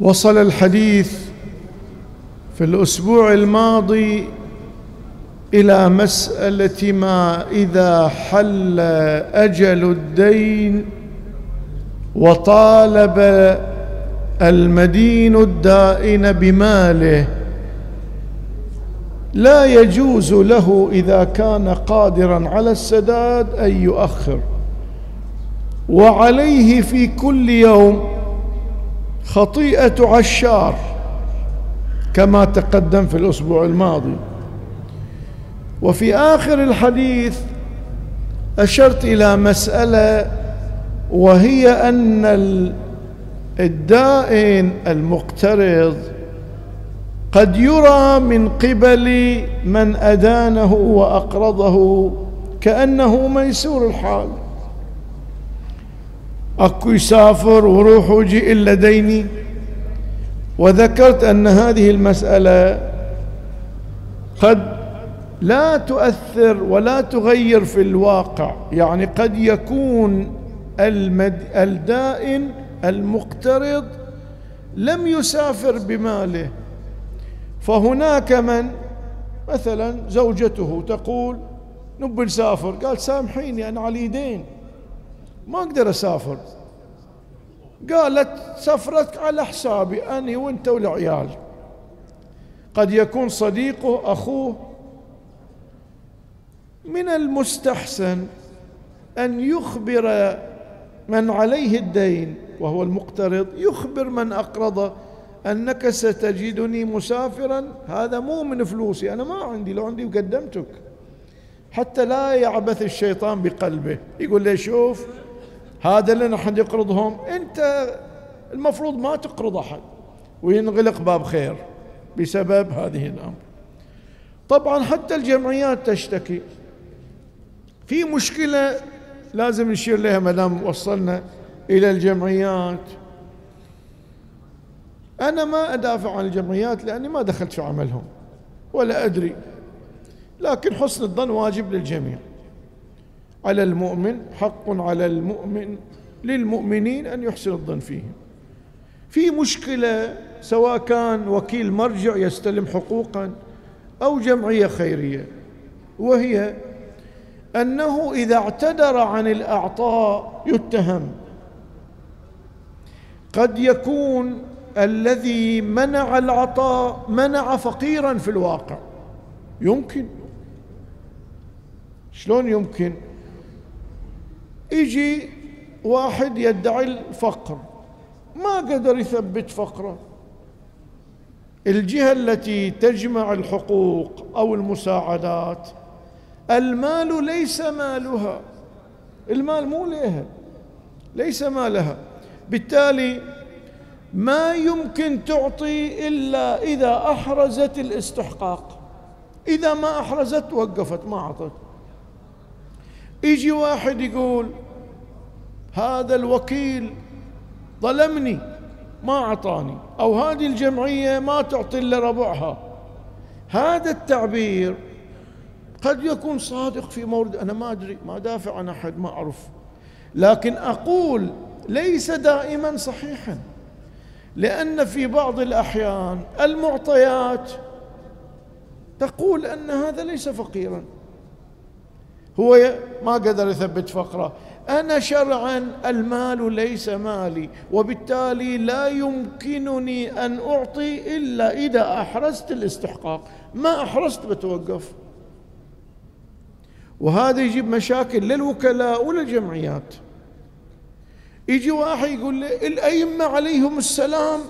وصل الحديث في الأسبوع الماضي إلى مسألة ما إذا حل أجل الدين وطالب المدين الدائن بماله لا يجوز له إذا كان قادرا على السداد أن يؤخر. وعليه في كل يوم خطيئة عشار كما تقدم في الأسبوع الماضي. وفي آخر الحديث أشرت إلى مسألة وهي أن الدائن المقترض قد يرى من قبل من أدانه وأقرضه كأنه ميسور الحال. أكو يسافر وروح وجي إلا ديني. وذكرت أن هذه المسألة قد لا تؤثر ولا تغير في الواقع. يعني قد يكون المد... الدائن المقترض لم يسافر بماله. فهناك من مثلا زوجته تقول نبي نسافر. قال سامحيني أنا على دين. ما أقدر أسافر. قالت سفرتك على حسابي أني وأنت والعيال. قد يكون صديقه أخوه من المستحسن أن يخبر من عليه الدين وهو المقترض يخبر من اقرضه أنك ستجدني مسافرا. هذا مو من فلوسي أنا ما عندي لو عندي قدمتك. حتى لا يعبث الشيطان بقلبه. يقول لي شوف هذا اللي نحن يقرضهم. انت المفروض ما تقرض أحد. وينغلق باب خير بسبب هذه الأمر. طبعا حتى الجمعيات تشتكي. في مشكلة لازم نشير لها ما دام وصلنا إلى الجمعيات. أنا ما أدافع عن الجمعيات لأني ما دخلت في عملهم. ولا أدري. لكن حسن الظن واجب للجميع. على المؤمن حق على المؤمن للمؤمنين أن يحسن الظن فيهم. في مشكلة سواء كان وكيل مرجع يستلم حقوقا أو جمعية خيرية وهي أنه إذا اعتذر عن الأعطاء يتهم. قد يكون الذي منع العطاء منع فقيرا في الواقع. يمكن. شلون يمكن؟ يجي واحد يدعي الفقر ما قدر يثبت فقره. الجهة التي تجمع الحقوق أو المساعدات المال ليس مالها. المال مو لها ليس مالها. بالتالي ما يمكن تعطي إلا إذا أحرزت الاستحقاق. إذا ما أحرزت وقفت ما أعطت. يجي واحد يقول هذا الوكيل ظلمني ما أعطاني أو هذه الجمعية ما تعطي إلا ربعها. هذا التعبير قد يكون صادق في مورد أنا ما أدري ما دافع عن أحد ما أعرف. لكن أقول ليس دائما صحيحا لأن في بعض الأحيان المعطيات تقول أن هذا ليس فقيرا. هو ما قدر يثبت فقره. أنا شرعا المال ليس مالي وبالتالي لا يمكنني أن أعطي إلا إذا أحرزت الاستحقاق. ما أحرزت بتوقف. وهذا يجيب مشاكل للوكلاء وللجمعيات. يجي واحد يقول لي الأئمة عليهم السلام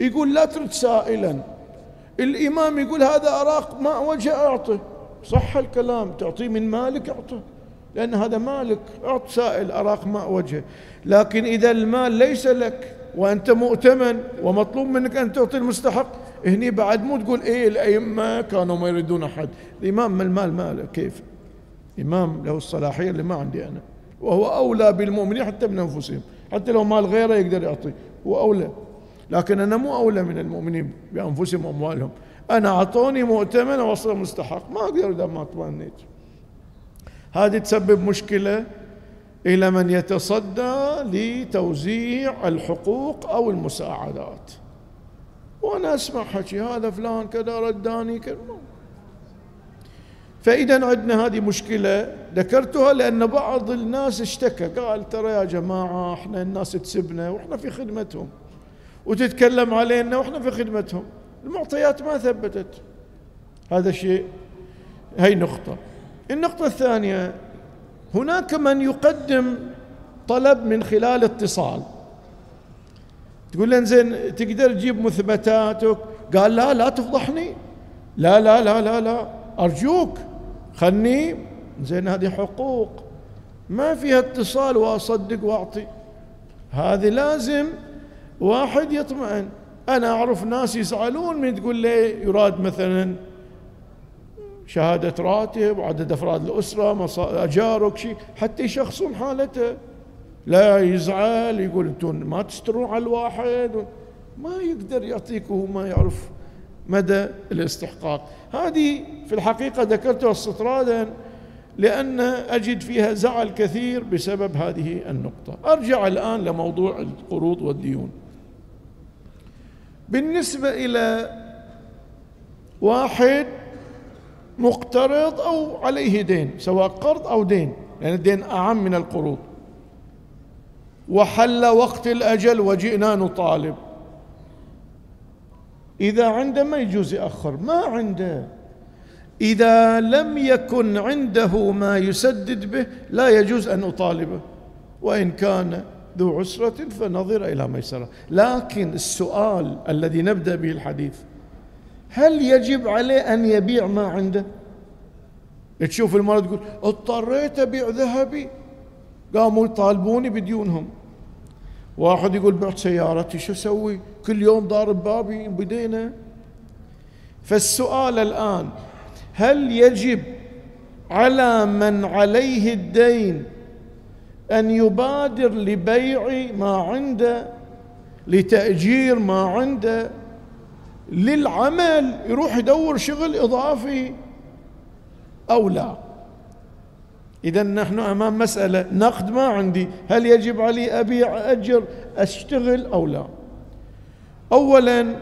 يقول لا ترد سائلا. الإمام يقول هذا أراق ما وجه أعطه صح الكلام تعطيه من مالك أعطه. لأن هذا مالك أعط سائل أراق ماء وجهه. لكن إذا المال ليس لك وأنت مؤتمن ومطلوب منك أن تعطي المستحق هني بعد مو تقول إيه الأئمة كانوا ما يريدون أحد. الإمام من المال ماله كيف؟ إمام له الصلاحية اللي ما عندي أنا. وهو أولى بالمؤمنين حتى من أنفسهم حتى لو مال غيره يقدر يعطي. هو أولى. لكن أنا مو أولى من المؤمنين بأنفسهم وأموالهم. أنا أعطوني مؤتمن وصل مستحق. ما أقدر إذا ما تمنيت هذه تسبب مشكلة إلى من يتصدى لتوزيع الحقوق أو المساعدات. وأنا أسمع حكي هذا فلان كذا رداني كذا. فإذا عندنا هذه مشكلة ذكرتها لأن بعض الناس اشتكى قال ترى يا جماعة إحنا الناس تسبنا وإحنا في خدمتهم وتتكلم علينا وإحنا في خدمتهم المعطيات ما ثبتت. هذا شيء هي نقطة. النقطة الثانية هناك من يقدم طلب من خلال اتصال. تقول له زين تقدر تجيب مثبتاتك؟ قال لا لا تفضحني. لا لا لا لا لا أرجوك خلني. زين هذه حقوق. ما فيها اتصال وأصدق وأعطي. هذه لازم واحد يطمئن. أنا أعرف ناس يزعلون من تقول لي يراد مثلا شهادة راتب وعدد أفراد الأسرة أجارك شيء حتى يشخصون حالته. لا يزعل يقول أنتم ما تسترون على الواحد. ما يقدر يعطيك وهو ما يعرف مدى الاستحقاق. هذه في الحقيقة ذكرتها استطرادا لأن أجد فيها زعل كثير بسبب هذه النقطة. أرجع الآن لموضوع القروض والديون. بالنسبة إلى واحد مقترض أو عليه دين سواء قرض أو دين لأن يعني الدين أعم من القروض. وحل وقت الأجل وجئنا نطالب. إذا عنده ما يجوز يأخر؟ ما عنده. إذا لم يكن عنده ما يسدد به لا يجوز أن أطالبه. وإن كان ذو عسرة فنظر إلى ميسرة لكن السؤال الذي نبدأ به الحديث هل يجب عليه أن يبيع ما عنده؟ تشوف المرأة تقول اضطريت أبيع ذهبي. قاموا يطالبوني بديونهم. واحد يقول بعت سيارتي شو أسوي؟ كل يوم ضارب بابي بدينا فالسؤال الآن هل يجب على من عليه الدين أن يبادر لبيع ما عنده لتأجير ما عنده للعمل يروح يدور شغل إضافي أو لا. إذا نحن أمام مسألة نقد ما عندي. هل يجب علي أبيع أجر أشتغل أو لا؟ أولا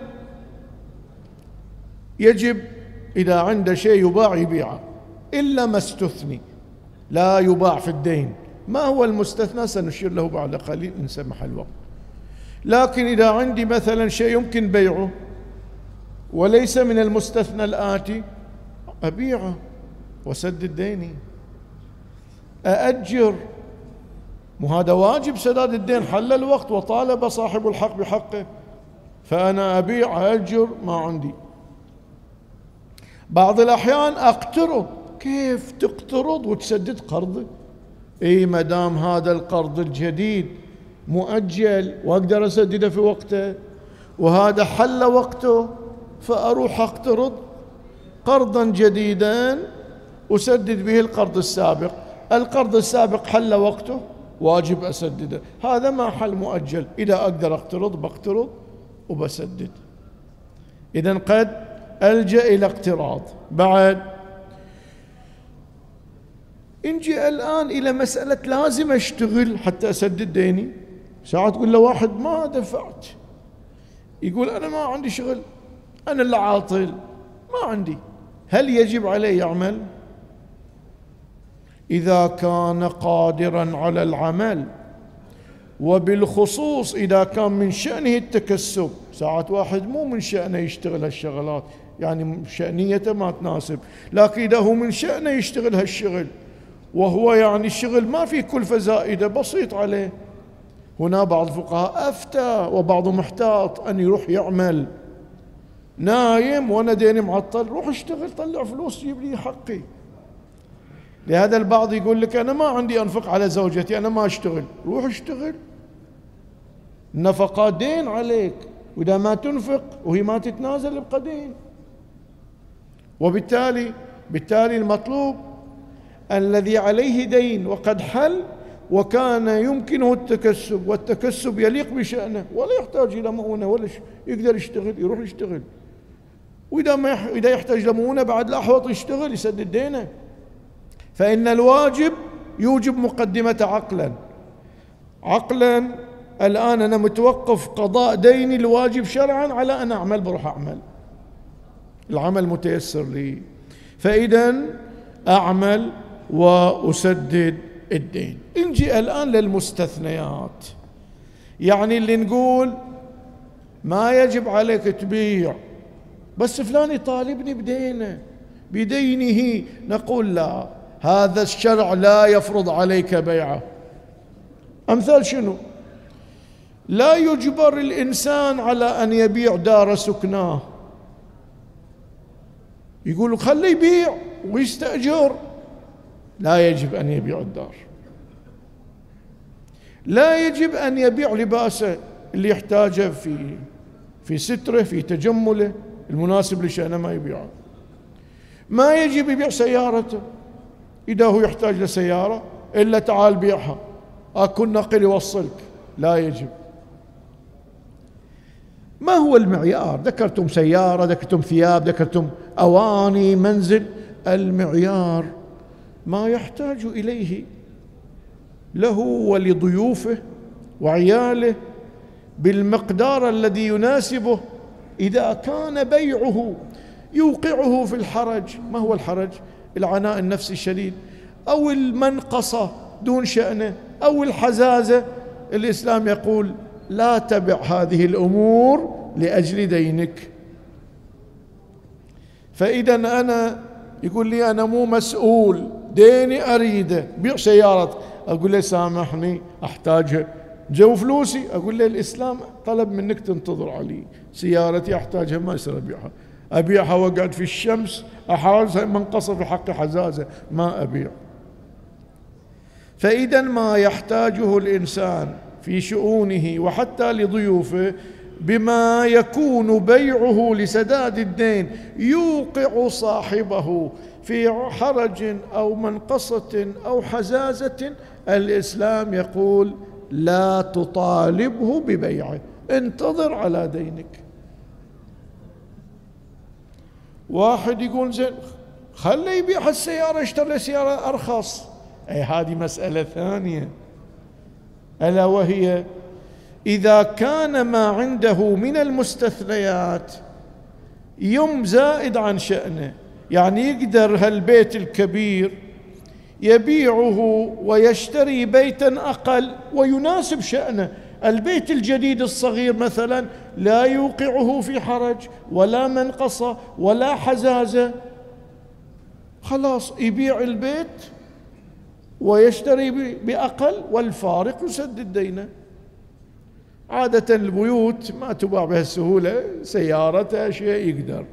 يجب إذا عنده شيء يباع يبيعه إلا ما استثني لا يباع في الدين. ما هو المستثنى؟ سنشير له بعد قليل إن سمح الوقت. لكن إذا عندي مثلا شيء يمكن بيعه وليس من المستثنى الآتي أبيعه وسدد ديني أأجر. مو هذا واجب سداد الدين؟ حل الوقت وطالب صاحب الحق بحقه. فأنا أبيع أأجر ما عندي. بعض الأحيان أقترض. كيف تقترض وتسدد قرضي إي ما دام هذا القرض الجديد مؤجل وأقدر أسدده في وقته. وهذا حل وقته. فأروح أقترض قرضا جديدا أسدد به القرض السابق. القرض السابق حل وقته؟ واجب أسدده. هذا ما حل مؤجل. إذا أقدر أقترض بقترض وبسدد. إذا قد ألجأ إلى اقتراض. بعد نجي الآن إلى مسألة لازم أشتغل حتى أسدد ديني. ساعات تقول له واحد ما دفعت. يقول أنا ما عندي شغل. أنا اللي عاطل. ما عندي. هل يجب عليه يعمل إذا كان قادرا على العمل. وبالخصوص إذا كان من شأنه التكسب. ساعات واحد مو من شأنه يشتغل هالشغلات. يعني شأنيته ما تناسب. لكن إذا هو من شأنه يشتغل هالشغل وهو يعني الشغل ما في كلفة زائدة بسيط عليه. هنا بعض الفقهاء أفتى وبعضهم محتاط أن يروح يعمل. نايم وأنا ديني معطل روح اشتغل طلع فلوس جيب لي حقي. لهذا البعض يقول لك أنا ما عندي أنفق على زوجتي أنا ما أشتغل. روح اشتغل. النفقات دين عليك. وإذا ما تنفق وهي ما تتنازل يبقى دين. وبالتالي بالتالي المطلوب الذي عليه دين وقد حل وكان يمكنه التكسب والتكسب يليق بشأنه ولا يحتاج إلى مؤونة ولا يقدر يشتغل يروح يشتغل. وإذا ما إذا يحتاج لمؤونة بعد الأحوط يشتغل يسدد دينه فإن الواجب يوجب مقدمة عقلا. عقلا الآن أنا متوقف قضاء ديني الواجب شرعا على أن أعمل بروح أعمل. العمل متيسر لي. فإذا أعمل وأسدد الدين. نجي الآن للمستثنيات. يعني اللي نقول ما يجب عليك تبيع بس فلان يطالبني بدينه. بدينه نقول لا هذا الشرع لا يفرض عليك بيعه. أمثال شنو؟ لا يجبر الإنسان على أن يبيع دار سكناه. يقول خليه يبيع ويستأجر. لا يجب أن يبيع الدار. لا يجب أن يبيع لباسه اللي يحتاجه في في ستره في تجمله. المناسب لشأنه ما يبيعه. ما يجب يبيع سيارته. إذا هو يحتاج لسيارة إلا تعال بيعها. أكون نقل يوصلك. لا يجب. ما هو المعيار؟ ذكرتم سيارة ذكرتم ثياب ذكرتم أواني منزل. المعيار ما يحتاج إليه. له ولضيوفه وعياله بالمقدار الذي يناسبه. إذا كان بيعه يوقعه في الحرج ما هو الحرج؟ العناء النفسي الشديد أو المنقصة دون شأنه أو الحزازة الإسلام يقول لا تبع هذه الأمور لأجل دينك. فإذا أنا يقول لي أنا مو مسؤول ديني أريده بيع سيارة أقول له سامحني أحتاجها جو فلوسي أقول له الإسلام طلب منك تنتظر علي. سيارتي أحتاجها ما يصير أبيعها. أبيعها وأقعد في الشمس أحاول منقصة في حق حزازة ما أبيع. فإذا ما يحتاجه الإنسان في شؤونه وحتى لضيوفه بما يكون بيعه لسداد الدين يوقع صاحبه في حرج أو منقصة أو حزازة الإسلام يقول لا تطالبه ببيعه. انتظر على دينك. واحد يقول زين خليه يبيع السيارة اشتري سيارة أرخص. أي هذه مسألة ثانية. ألا وهي إذا كان ما عنده من المستثنيات يم زائد عن شأنه. يعني يقدر هالبيت الكبير يبيعه ويشتري بيتا أقل ويناسب شأنه. البيت الجديد الصغير مثلا لا يوقعه في حرج ولا منقصة ولا حزازة. خلاص يبيع البيت ويشتري بأقل والفارق يسدد دينه عادة البيوت ما تباع بهالسهولة سيارة شيء يقدر.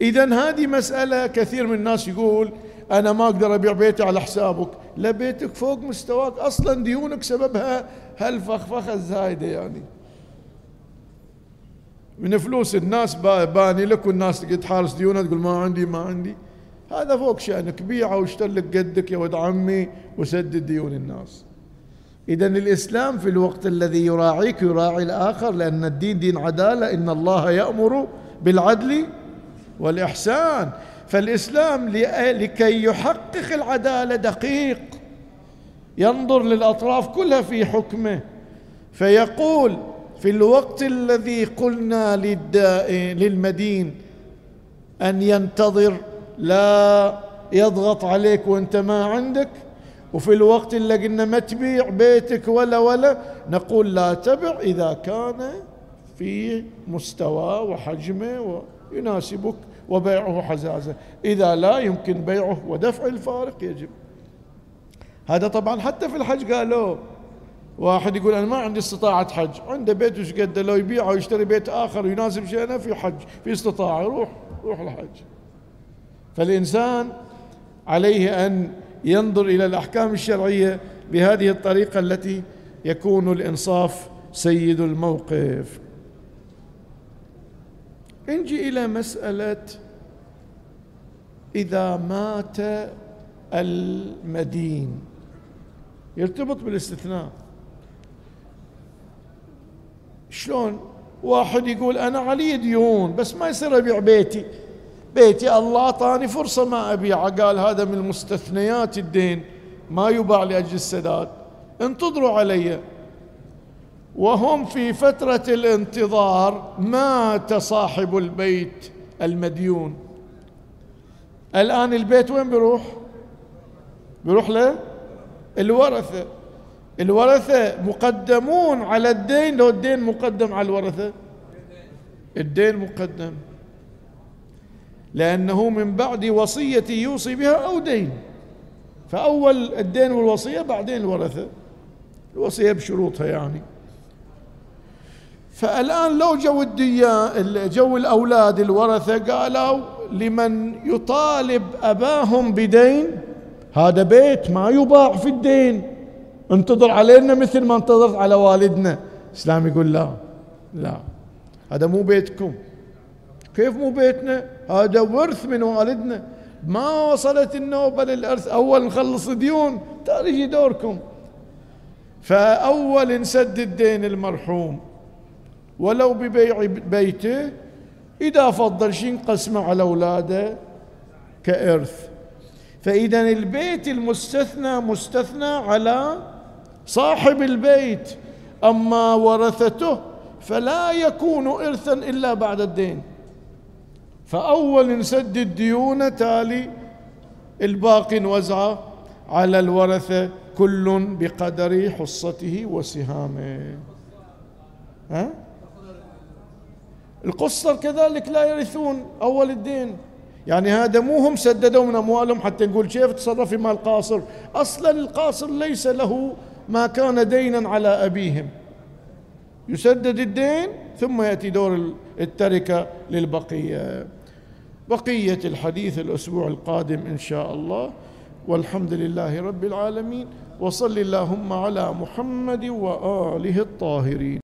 إذا هذه مسألة كثير من الناس يقول أنا ما أقدر أبيع بيتي على حسابك. لا بيتك فوق مستواك. أصلا ديونك سببها هالفخفخة الزايدة يعني. من فلوس الناس باني لك والناس تحارس ديونها تقول ما عندي ما عندي. هذا فوق شأنك. بيعه واشترك قدك يا ولد عمي وسدد ديون الناس. إذا الإسلام في الوقت الذي يراعيك يراعي الآخر لأن الدين دين عدالة. إن الله يأمر بالعدل والإحسان. فالإسلام لكي يحقق العدالة دقيق. ينظر للأطراف كلها في حكمه. فيقول في الوقت الذي قلنا للمدين أن ينتظر لا يضغط عليك وأنت ما عندك. وفي الوقت اللي قلنا ما تبيع بيتك ولا ولا نقول لا تبع إذا كان في مستوى وحجمه ويناسبك. وبيعه حزازة إذا لا يمكن بيعه ودفع الفارق يجب. هذا طبعا حتى في الحج قالوا واحد يقول أنا ما عندي استطاعة حج. عنده بيت وش قد لو يبيعه ويشتري بيت آخر يناسب شيئا في حج. في استطاعة يروح يروح الحج. فالإنسان عليه أن ينظر إلى الأحكام الشرعية بهذه الطريقة التي يكون الإنصاف سيد الموقف. نجي إلى مسألة إذا مات المدين. يرتبط بالاستثناء. شلون؟ واحد يقول أنا علي ديون بس ما يصير أبيع بيتي. بيتي الله أعطاني فرصة ما أبيعه. قال هذا من مستثنيات الدين. ما يباع لأجل السداد. انتظروا علي. وهم في فترة الانتظار مات صاحب البيت المديون. الآن البيت وين بيروح؟ بيروح له الورثة. الورثة مقدمون على الدين. لو الدين مقدم على الورثة؟ الدين مقدم. لأنه من بعد وصية يوصي بها أو دين. فأول الدين والوصية بعدين الورثة. الوصية بشروطها يعني. فالآن لو جو الديان جو الأولاد الورثة قالوا لمن يطالب أباهم بدين هذا بيت ما يباع في الدين. انتظر علينا مثل ما انتظرت على والدنا. الإسلام يقول لا لا. هذا مو بيتكم. كيف مو بيتنا؟ هذا ورث من والدنا. ما وصلت النوبة للإرث. أول نخلص ديون ترى يجي دوركم فأول نسد الدين المرحوم. ولو ببيع بيته إذا فضل شيء نقسمه على أولاده كإرث. فإذا البيت المستثنى مستثنى على صاحب البيت. أما ورثته فلا يكون إرثا إلا بعد الدين. فأول نسد الديون تالي الباقي نوزعه على الورثة كل بقدر حصته وسهامه. ها؟ القصر كذلك لا يرثون أول الدين. يعني هذا مو هم سددوا من أموالهم حتى نقول كيف تصرف في مال قاصر أصلا القاصر ليس له ما كان دينا على أبيهم. يسدد الدين ثم يأتي دور التركة للبقية. بقية الحديث الأسبوع القادم إن شاء الله. والحمد لله رب العالمين. وصل اللهم على محمد وآله الطاهرين.